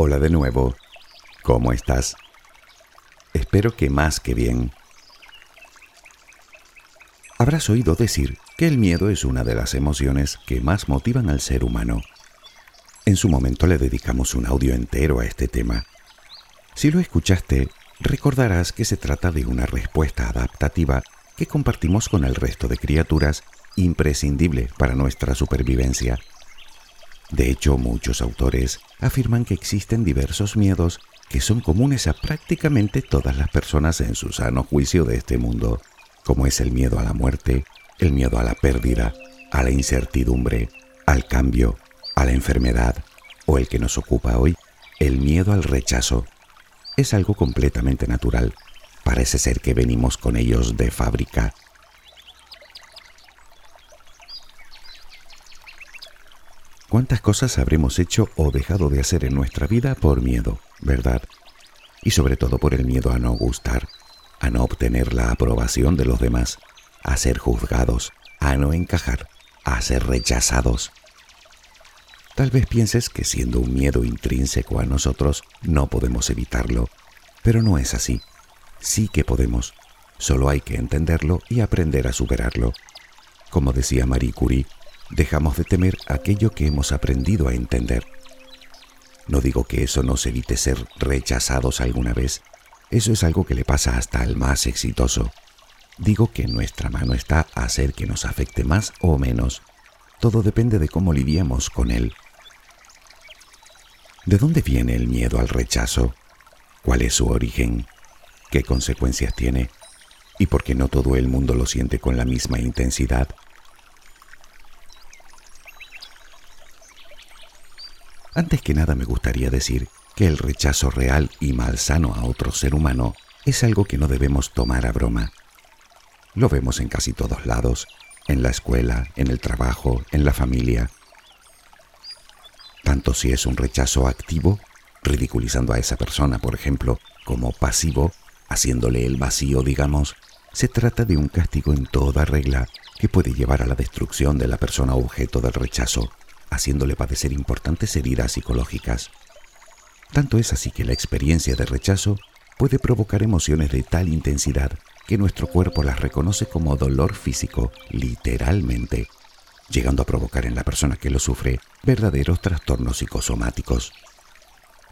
Hola de nuevo. ¿Cómo estás? Espero que más que bien. Habrás oído decir que el miedo es una de las emociones que más motivan al ser humano. En su momento le dedicamos un audio entero a este tema. Si lo escuchaste, recordarás que se trata de una respuesta adaptativa que compartimos con el resto de criaturas imprescindible para nuestra supervivencia. De hecho, muchos autores afirman que existen diversos miedos que son comunes a prácticamente todas las personas en su sano juicio de este mundo, como es el miedo a la muerte, el miedo a la pérdida, a la incertidumbre, al cambio, a la enfermedad o el que nos ocupa hoy, el miedo al rechazo. Es algo completamente natural. Parece ser que venimos con ellos de fábrica ¿Cuántas cosas habremos hecho o dejado de hacer en nuestra vida por miedo, verdad? Y sobre todo por el miedo a no gustar, a no obtener la aprobación de los demás, a ser juzgados, a no encajar, a ser rechazados. Tal vez pienses que siendo un miedo intrínseco a nosotros no podemos evitarlo, pero no es así. Sí que podemos, solo hay que entenderlo y aprender a superarlo. Como decía Marie Curie, dejamos de temer aquello que hemos aprendido a entender. No digo que eso nos evite ser rechazados alguna vez, eso es algo que le pasa hasta al más exitoso. Digo que nuestra mano está hacer que nos afecte más o menos. Todo depende de cómo lidiamos con él. ¿De dónde viene el miedo al rechazo? ¿Cuál es su origen? ¿Qué consecuencias tiene? ¿Y por qué no todo el mundo lo siente con la misma intensidad? Antes que nada me gustaría decir que el rechazo real y malsano a otro ser humano es algo que no debemos tomar a broma. Lo vemos en casi todos lados, en la escuela, en el trabajo, en la familia. Tanto si es un rechazo activo, ridiculizando a esa persona, por ejemplo, como pasivo, haciéndole el vacío, digamos, se trata de un castigo en toda regla que puede llevar a la destrucción de la persona objeto del rechazo haciéndole padecer importantes heridas psicológicas. Tanto es así que la experiencia de rechazo puede provocar emociones de tal intensidad que nuestro cuerpo las reconoce como dolor físico, literalmente, llegando a provocar en la persona que lo sufre verdaderos trastornos psicosomáticos.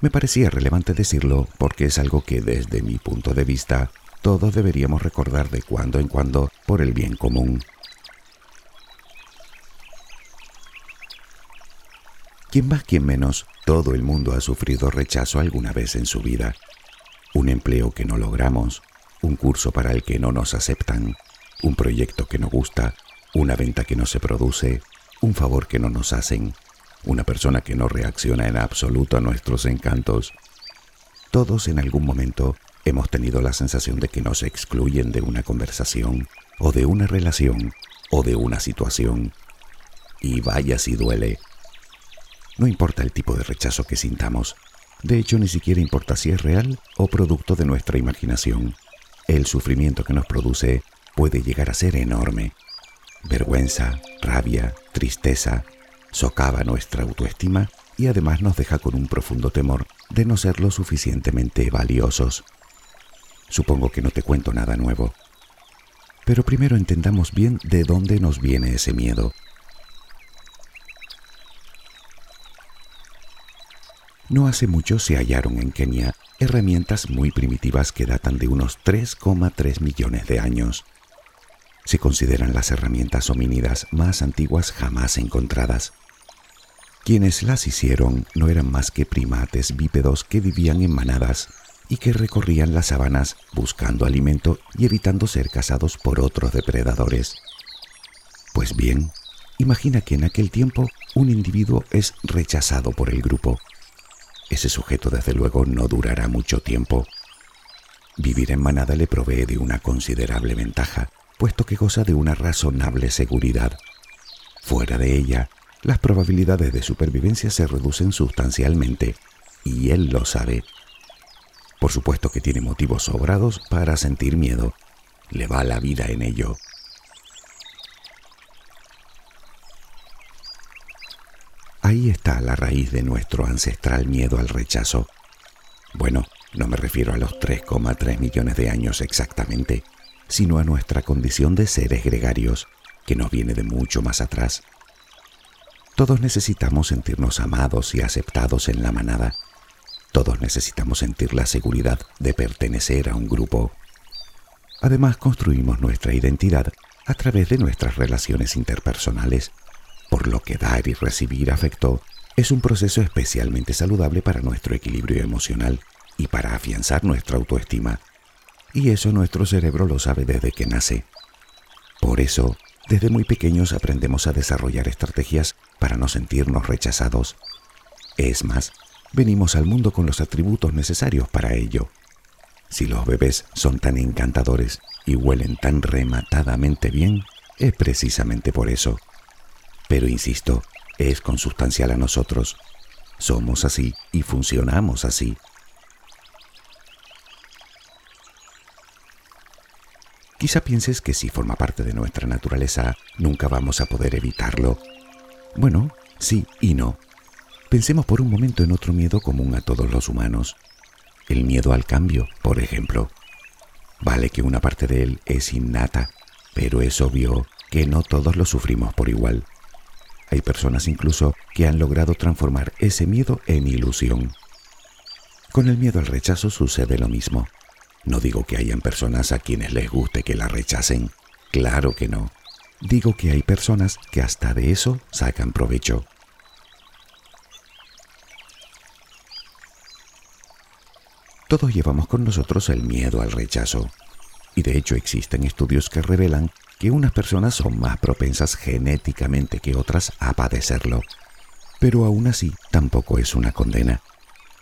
Me parecía relevante decirlo porque es algo que desde mi punto de vista todos deberíamos recordar de cuando en cuando por el bien común. Quien más, quien menos, todo el mundo ha sufrido rechazo alguna vez en su vida. Un empleo que no logramos, un curso para el que no nos aceptan, un proyecto que no gusta, una venta que no se produce, un favor que no nos hacen, una persona que no reacciona en absoluto a nuestros encantos. Todos en algún momento hemos tenido la sensación de que nos excluyen de una conversación, o de una relación, o de una situación. Y vaya si duele no importa el tipo de rechazo que sintamos. De hecho, ni siquiera importa si es real o producto de nuestra imaginación. El sufrimiento que nos produce puede llegar a ser enorme. Vergüenza, rabia, tristeza, socava nuestra autoestima y además nos deja con un profundo temor de no ser lo suficientemente valiosos. Supongo que no te cuento nada nuevo. Pero primero entendamos bien de dónde nos viene ese miedo No hace mucho se hallaron en Kenia herramientas muy primitivas que datan de unos 3,3 millones de años. Se consideran las herramientas homínidas más antiguas jamás encontradas. Quienes las hicieron no eran más que primates bípedos que vivían en manadas y que recorrían las sabanas buscando alimento y evitando ser cazados por otros depredadores. Pues bien, imagina que en aquel tiempo un individuo es rechazado por el grupo ese sujeto desde luego no durará mucho tiempo. Vivir en manada le provee de una considerable ventaja, puesto que goza de una razonable seguridad. Fuera de ella, las probabilidades de supervivencia se reducen sustancialmente, y él lo sabe. Por supuesto que tiene motivos sobrados para sentir miedo. Le va la vida en ello. Ahí está la raíz de nuestro ancestral miedo al rechazo. Bueno, no me refiero a los 3,3 millones de años exactamente, sino a nuestra condición de seres gregarios, que nos viene de mucho más atrás. Todos necesitamos sentirnos amados y aceptados en la manada. Todos necesitamos sentir la seguridad de pertenecer a un grupo. Además, construimos nuestra identidad a través de nuestras relaciones interpersonales, por lo que dar y recibir afecto es un proceso especialmente saludable para nuestro equilibrio emocional y para afianzar nuestra autoestima. Y eso nuestro cerebro lo sabe desde que nace. Por eso, desde muy pequeños aprendemos a desarrollar estrategias para no sentirnos rechazados. Es más, venimos al mundo con los atributos necesarios para ello. Si los bebés son tan encantadores y huelen tan rematadamente bien, es precisamente por eso. Pero insisto, es consustancial a nosotros. Somos así y funcionamos así. Quizá pienses que si forma parte de nuestra naturaleza, nunca vamos a poder evitarlo. Bueno, sí y no. Pensemos por un momento en otro miedo común a todos los humanos. El miedo al cambio, por ejemplo. Vale que una parte de él es innata, pero es obvio que no todos lo sufrimos por igual. Hay personas incluso que han logrado transformar ese miedo en ilusión. Con el miedo al rechazo sucede lo mismo. No digo que hayan personas a quienes les guste que la rechacen. Claro que no. Digo que hay personas que hasta de eso sacan provecho. Todos llevamos con nosotros el miedo al rechazo. Y de hecho existen estudios que revelan que unas personas son más propensas genéticamente que otras a padecerlo. Pero aún así tampoco es una condena.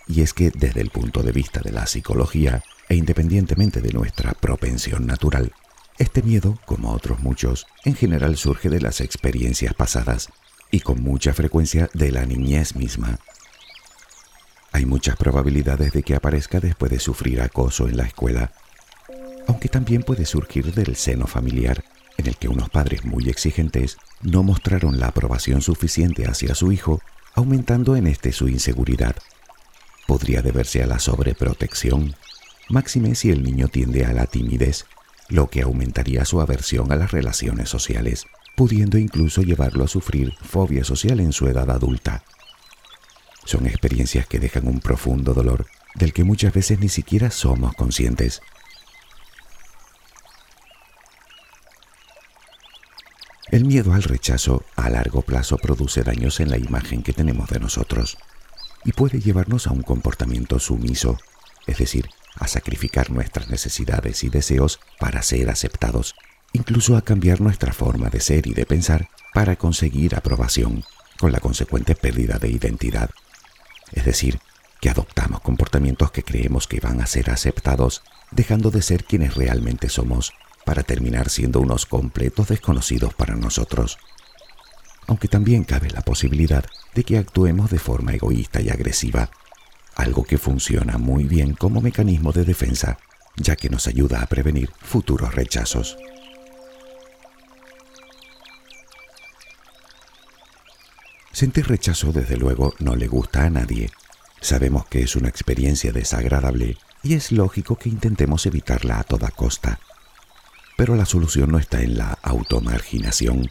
Y es que desde el punto de vista de la psicología, e independientemente de nuestra propensión natural, este miedo, como otros muchos, en general surge de las experiencias pasadas y con mucha frecuencia de la niñez misma. Hay muchas probabilidades de que aparezca después de sufrir acoso en la escuela, aunque también puede surgir del seno familiar, en el que unos padres muy exigentes no mostraron la aprobación suficiente hacia su hijo, aumentando en este su inseguridad. Podría deberse a la sobreprotección, máxime si el niño tiende a la timidez, lo que aumentaría su aversión a las relaciones sociales, pudiendo incluso llevarlo a sufrir fobia social en su edad adulta. Son experiencias que dejan un profundo dolor del que muchas veces ni siquiera somos conscientes. El miedo al rechazo a largo plazo produce daños en la imagen que tenemos de nosotros y puede llevarnos a un comportamiento sumiso, es decir, a sacrificar nuestras necesidades y deseos para ser aceptados, incluso a cambiar nuestra forma de ser y de pensar para conseguir aprobación, con la consecuente pérdida de identidad. Es decir, que adoptamos comportamientos que creemos que van a ser aceptados, dejando de ser quienes realmente somos, para terminar siendo unos completos desconocidos para nosotros. Aunque también cabe la posibilidad de que actuemos de forma egoísta y agresiva, algo que funciona muy bien como mecanismo de defensa, ya que nos ayuda a prevenir futuros rechazos. Sentir rechazo desde luego no le gusta a nadie. Sabemos que es una experiencia desagradable y es lógico que intentemos evitarla a toda costa. Pero la solución no está en la automarginación,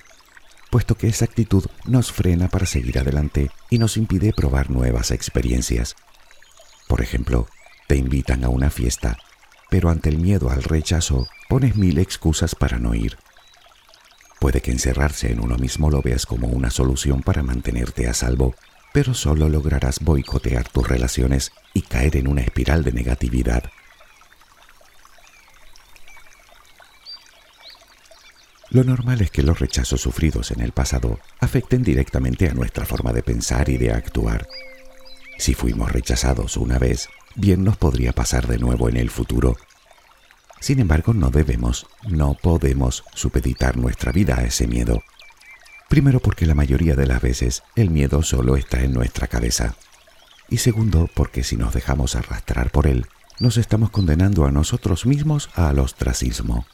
puesto que esa actitud nos frena para seguir adelante y nos impide probar nuevas experiencias. Por ejemplo, te invitan a una fiesta, pero ante el miedo al rechazo pones mil excusas para no ir. Puede que encerrarse en uno mismo lo veas como una solución para mantenerte a salvo, pero solo lograrás boicotear tus relaciones y caer en una espiral de negatividad. Lo normal es que los rechazos sufridos en el pasado afecten directamente a nuestra forma de pensar y de actuar. Si fuimos rechazados una vez, bien nos podría pasar de nuevo en el futuro. Sin embargo, no debemos, no podemos supeditar nuestra vida a ese miedo. Primero porque la mayoría de las veces el miedo solo está en nuestra cabeza. Y segundo porque si nos dejamos arrastrar por él, nos estamos condenando a nosotros mismos al ostracismo.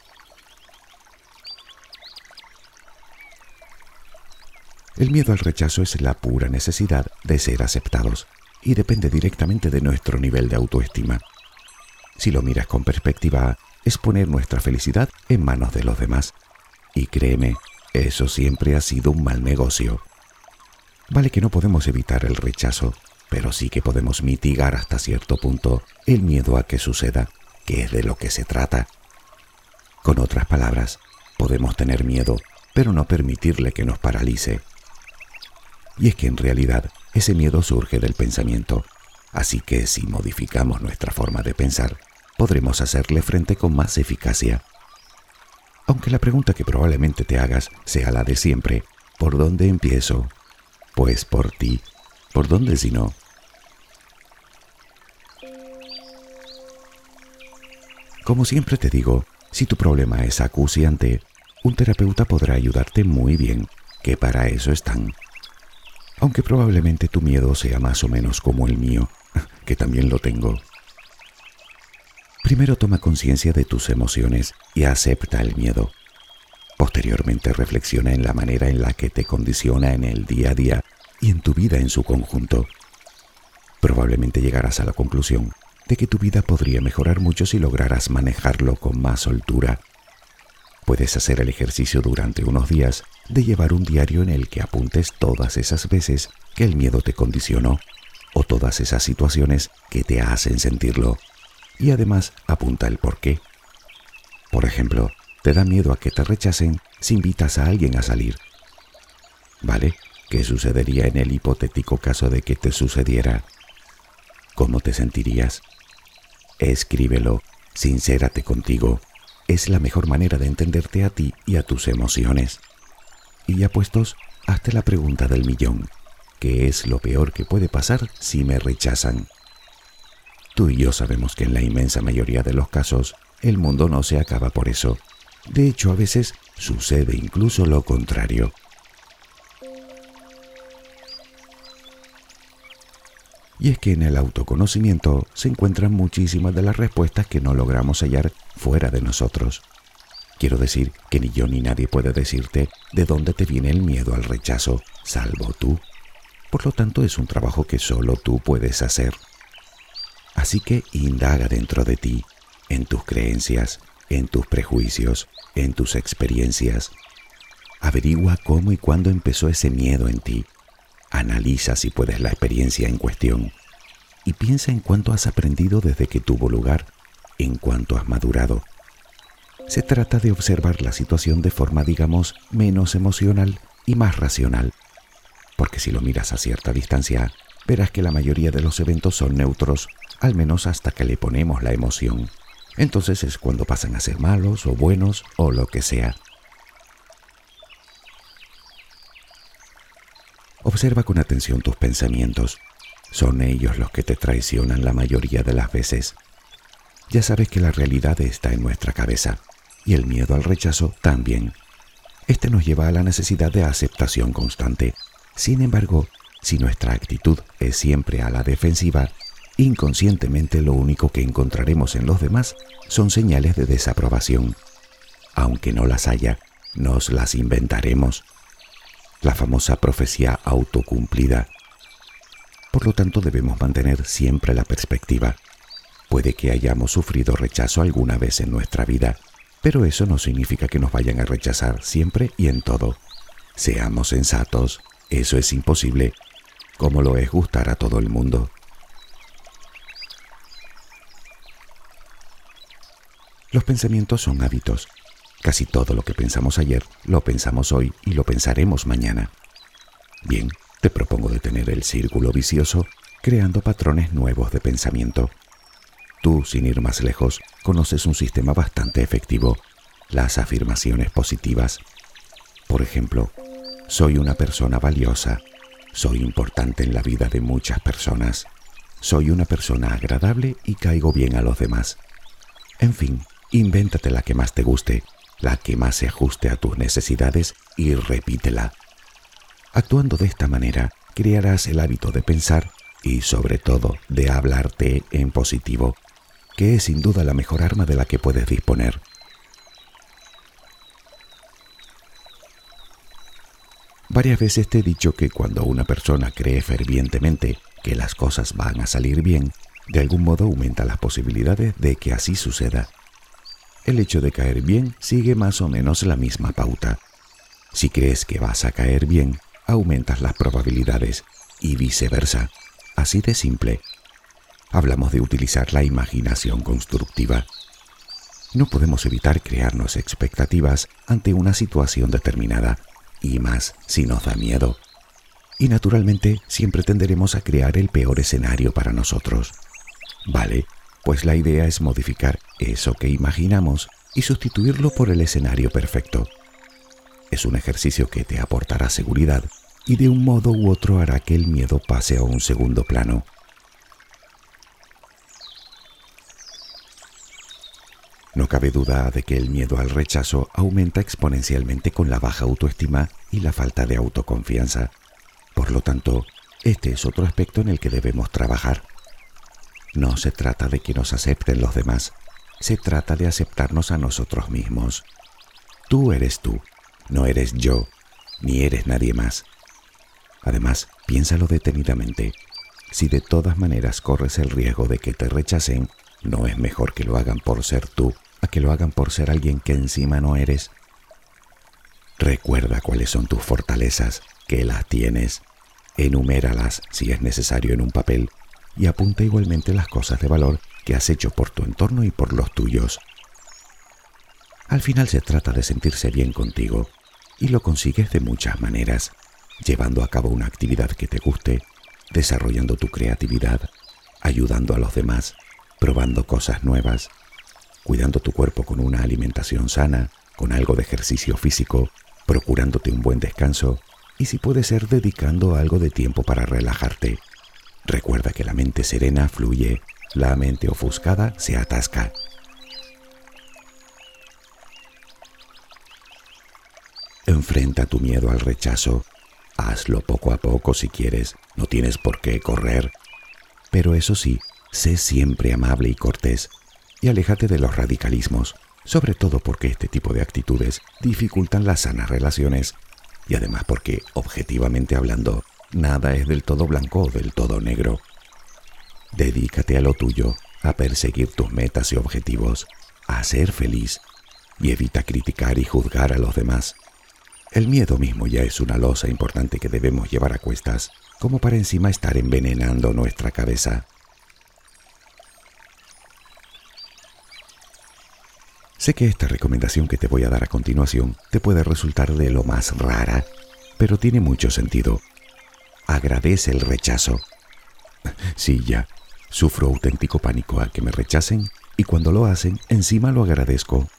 El miedo al rechazo es la pura necesidad de ser aceptados y depende directamente de nuestro nivel de autoestima. Si lo miras con perspectiva, es poner nuestra felicidad en manos de los demás. Y créeme, eso siempre ha sido un mal negocio. Vale que no podemos evitar el rechazo, pero sí que podemos mitigar hasta cierto punto el miedo a que suceda, que es de lo que se trata. Con otras palabras, podemos tener miedo, pero no permitirle que nos paralice. Y es que en realidad ese miedo surge del pensamiento, así que si modificamos nuestra forma de pensar, podremos hacerle frente con más eficacia. Aunque la pregunta que probablemente te hagas sea la de siempre, ¿por dónde empiezo? Pues por ti. ¿Por dónde si no? Como siempre te digo, si tu problema es acuciante, un terapeuta podrá ayudarte muy bien, que para eso están. Aunque probablemente tu miedo sea más o menos como el mío, que también lo tengo. Primero toma conciencia de tus emociones y acepta el miedo. Posteriormente reflexiona en la manera en la que te condiciona en el día a día y en tu vida en su conjunto. Probablemente llegarás a la conclusión de que tu vida podría mejorar mucho si lograras manejarlo con más soltura. Puedes hacer el ejercicio durante unos días de llevar un diario en el que apuntes todas esas veces que el miedo te condicionó o todas esas situaciones que te hacen sentirlo. Y además apunta el por qué. Por ejemplo, te da miedo a que te rechacen si invitas a alguien a salir. ¿Vale? ¿Qué sucedería en el hipotético caso de que te sucediera? ¿Cómo te sentirías? Escríbelo, sincérate contigo. Es la mejor manera de entenderte a ti y a tus emociones. Y ya puestos, hazte la pregunta del millón. ¿Qué es lo peor que puede pasar si me rechazan? Tú y yo sabemos que en la inmensa mayoría de los casos, el mundo no se acaba por eso. De hecho, a veces sucede incluso lo contrario. Y es que en el autoconocimiento se encuentran muchísimas de las respuestas que no logramos hallar fuera de nosotros. Quiero decir que ni yo ni nadie puede decirte de dónde te viene el miedo al rechazo, salvo tú. Por lo tanto, es un trabajo que solo tú puedes hacer. Así que indaga dentro de ti, en tus creencias, en tus prejuicios, en tus experiencias. Averigua cómo y cuándo empezó ese miedo en ti Analiza si puedes la experiencia en cuestión y piensa en cuánto has aprendido desde que tuvo lugar, en cuánto has madurado. Se trata de observar la situación de forma, digamos, menos emocional y más racional, porque si lo miras a cierta distancia, verás que la mayoría de los eventos son neutros, al menos hasta que le ponemos la emoción. Entonces es cuando pasan a ser malos o buenos o lo que sea. Observa con atención tus pensamientos. Son ellos los que te traicionan la mayoría de las veces. Ya sabes que la realidad está en nuestra cabeza y el miedo al rechazo también. Este nos lleva a la necesidad de aceptación constante. Sin embargo, si nuestra actitud es siempre a la defensiva, inconscientemente lo único que encontraremos en los demás son señales de desaprobación. Aunque no las haya, nos las inventaremos la famosa profecía autocumplida. Por lo tanto, debemos mantener siempre la perspectiva. Puede que hayamos sufrido rechazo alguna vez en nuestra vida, pero eso no significa que nos vayan a rechazar siempre y en todo. Seamos sensatos, eso es imposible, como lo es gustar a todo el mundo. Los pensamientos son hábitos Casi todo lo que pensamos ayer lo pensamos hoy y lo pensaremos mañana. Bien, te propongo detener el círculo vicioso creando patrones nuevos de pensamiento. Tú, sin ir más lejos, conoces un sistema bastante efectivo, las afirmaciones positivas. Por ejemplo, soy una persona valiosa, soy importante en la vida de muchas personas, soy una persona agradable y caigo bien a los demás. En fin, invéntate la que más te guste la que más se ajuste a tus necesidades y repítela. Actuando de esta manera, crearás el hábito de pensar y sobre todo de hablarte en positivo, que es sin duda la mejor arma de la que puedes disponer. Varias veces te he dicho que cuando una persona cree fervientemente que las cosas van a salir bien, de algún modo aumenta las posibilidades de que así suceda. El hecho de caer bien sigue más o menos la misma pauta. Si crees que vas a caer bien, aumentas las probabilidades y viceversa. Así de simple. Hablamos de utilizar la imaginación constructiva. No podemos evitar crearnos expectativas ante una situación determinada, y más si nos da miedo. Y naturalmente siempre tenderemos a crear el peor escenario para nosotros. Vale, pues la idea es modificar eso que imaginamos y sustituirlo por el escenario perfecto. Es un ejercicio que te aportará seguridad y de un modo u otro hará que el miedo pase a un segundo plano. No cabe duda de que el miedo al rechazo aumenta exponencialmente con la baja autoestima y la falta de autoconfianza. Por lo tanto, este es otro aspecto en el que debemos trabajar. No se trata de que nos acepten los demás, se trata de aceptarnos a nosotros mismos. Tú eres tú, no eres yo, ni eres nadie más. Además, piénsalo detenidamente. Si de todas maneras corres el riesgo de que te rechacen, ¿no es mejor que lo hagan por ser tú a que lo hagan por ser alguien que encima no eres? Recuerda cuáles son tus fortalezas, que las tienes. Enuméralas si es necesario en un papel y apunta igualmente las cosas de valor que has hecho por tu entorno y por los tuyos. Al final se trata de sentirse bien contigo y lo consigues de muchas maneras, llevando a cabo una actividad que te guste, desarrollando tu creatividad, ayudando a los demás, probando cosas nuevas, cuidando tu cuerpo con una alimentación sana, con algo de ejercicio físico, procurándote un buen descanso y si puede ser dedicando algo de tiempo para relajarte. Recuerda que la mente serena fluye, la mente ofuscada se atasca. Enfrenta tu miedo al rechazo. Hazlo poco a poco si quieres, no tienes por qué correr. Pero eso sí, sé siempre amable y cortés y aléjate de los radicalismos sobre todo porque este tipo de actitudes dificultan las sanas relaciones y además porque, objetivamente hablando, nada es del todo blanco o del todo negro. Dedícate a lo tuyo, a perseguir tus metas y objetivos, a ser feliz y evita criticar y juzgar a los demás. El miedo mismo ya es una losa importante que debemos llevar a cuestas, como para encima estar envenenando nuestra cabeza. Sé que esta recomendación que te voy a dar a continuación te puede resultar de lo más rara, pero tiene mucho sentido. Agradece el rechazo. Sí, ya, sufro auténtico pánico a que me rechacen y cuando lo hacen, encima lo agradezco.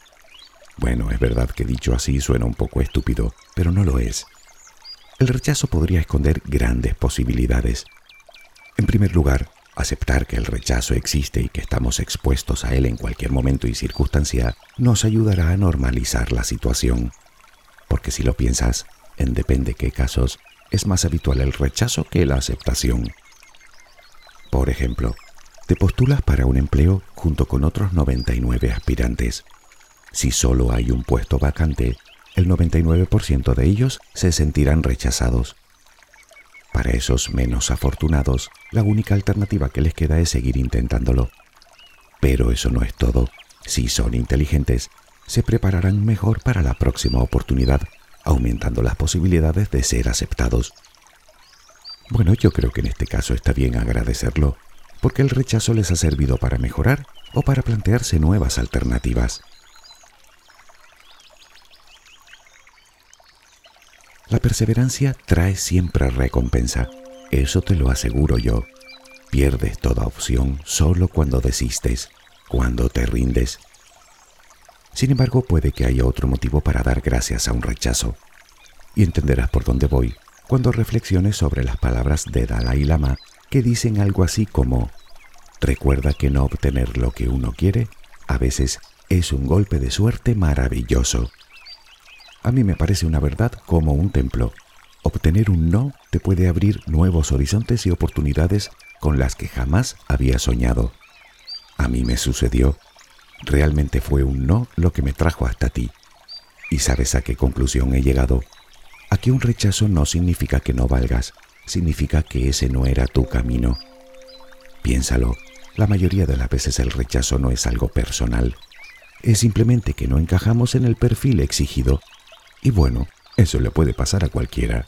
Bueno, es verdad que dicho así suena un poco estúpido, pero no lo es. El rechazo podría esconder grandes posibilidades. En primer lugar, Aceptar que el rechazo existe y que estamos expuestos a él en cualquier momento y circunstancia nos ayudará a normalizar la situación. Porque si lo piensas, en depende qué casos, es más habitual el rechazo que la aceptación. Por ejemplo, te postulas para un empleo junto con otros 99 aspirantes. Si solo hay un puesto vacante, el 99% de ellos se sentirán rechazados para esos menos afortunados, la única alternativa que les queda es seguir intentándolo. Pero eso no es todo. Si son inteligentes, se prepararán mejor para la próxima oportunidad, aumentando las posibilidades de ser aceptados. Bueno, yo creo que en este caso está bien agradecerlo, porque el rechazo les ha servido para mejorar o para plantearse nuevas alternativas. La perseverancia trae siempre recompensa, eso te lo aseguro yo. Pierdes toda opción solo cuando desistes, cuando te rindes. Sin embargo, puede que haya otro motivo para dar gracias a un rechazo. Y entenderás por dónde voy cuando reflexiones sobre las palabras de Dalai Lama que dicen algo así como, recuerda que no obtener lo que uno quiere a veces es un golpe de suerte maravilloso a mí me parece una verdad como un templo. Obtener un no te puede abrir nuevos horizontes y oportunidades con las que jamás había soñado. A mí me sucedió. Realmente fue un no lo que me trajo hasta ti. ¿Y sabes a qué conclusión he llegado? Aquí un rechazo no significa que no valgas, significa que ese no era tu camino. Piénsalo, la mayoría de las veces el rechazo no es algo personal, es simplemente que no encajamos en el perfil exigido. Y bueno, eso le puede pasar a cualquiera.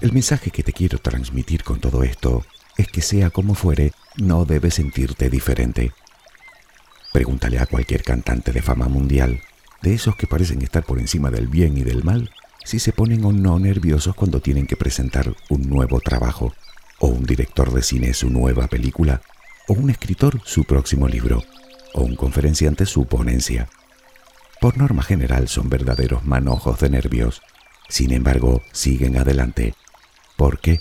El mensaje que te quiero transmitir con todo esto es que sea como fuere, no debes sentirte diferente. Pregúntale a cualquier cantante de fama mundial, de esos que parecen estar por encima del bien y del mal, si se ponen o no nerviosos cuando tienen que presentar un nuevo trabajo, o un director de cine su nueva película, o un escritor su próximo libro, o un conferenciante su ponencia. Por norma general son verdaderos manojos de nervios. Sin embargo, siguen adelante. ¿Por qué?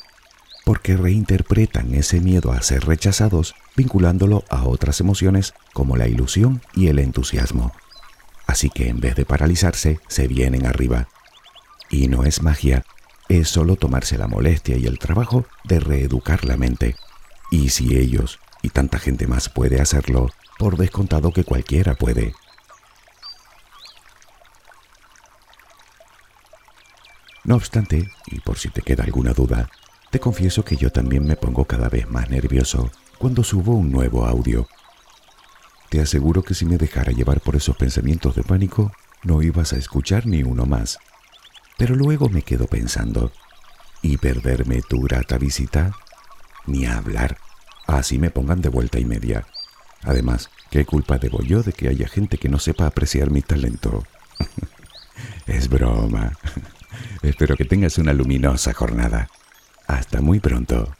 Porque reinterpretan ese miedo a ser rechazados vinculándolo a otras emociones como la ilusión y el entusiasmo. Así que en vez de paralizarse, se vienen arriba. Y no es magia, es solo tomarse la molestia y el trabajo de reeducar la mente. Y si ellos y tanta gente más puede hacerlo, por descontado que cualquiera puede. No obstante, y por si te queda alguna duda, te confieso que yo también me pongo cada vez más nervioso cuando subo un nuevo audio. Te aseguro que si me dejara llevar por esos pensamientos de pánico, no ibas a escuchar ni uno más. Pero luego me quedo pensando, ¿y perderme tu grata visita? Ni hablar, así me pongan de vuelta y media. Además, ¿qué culpa debo yo de que haya gente que no sepa apreciar mi talento? es broma. Espero que tengas una luminosa jornada. Hasta muy pronto.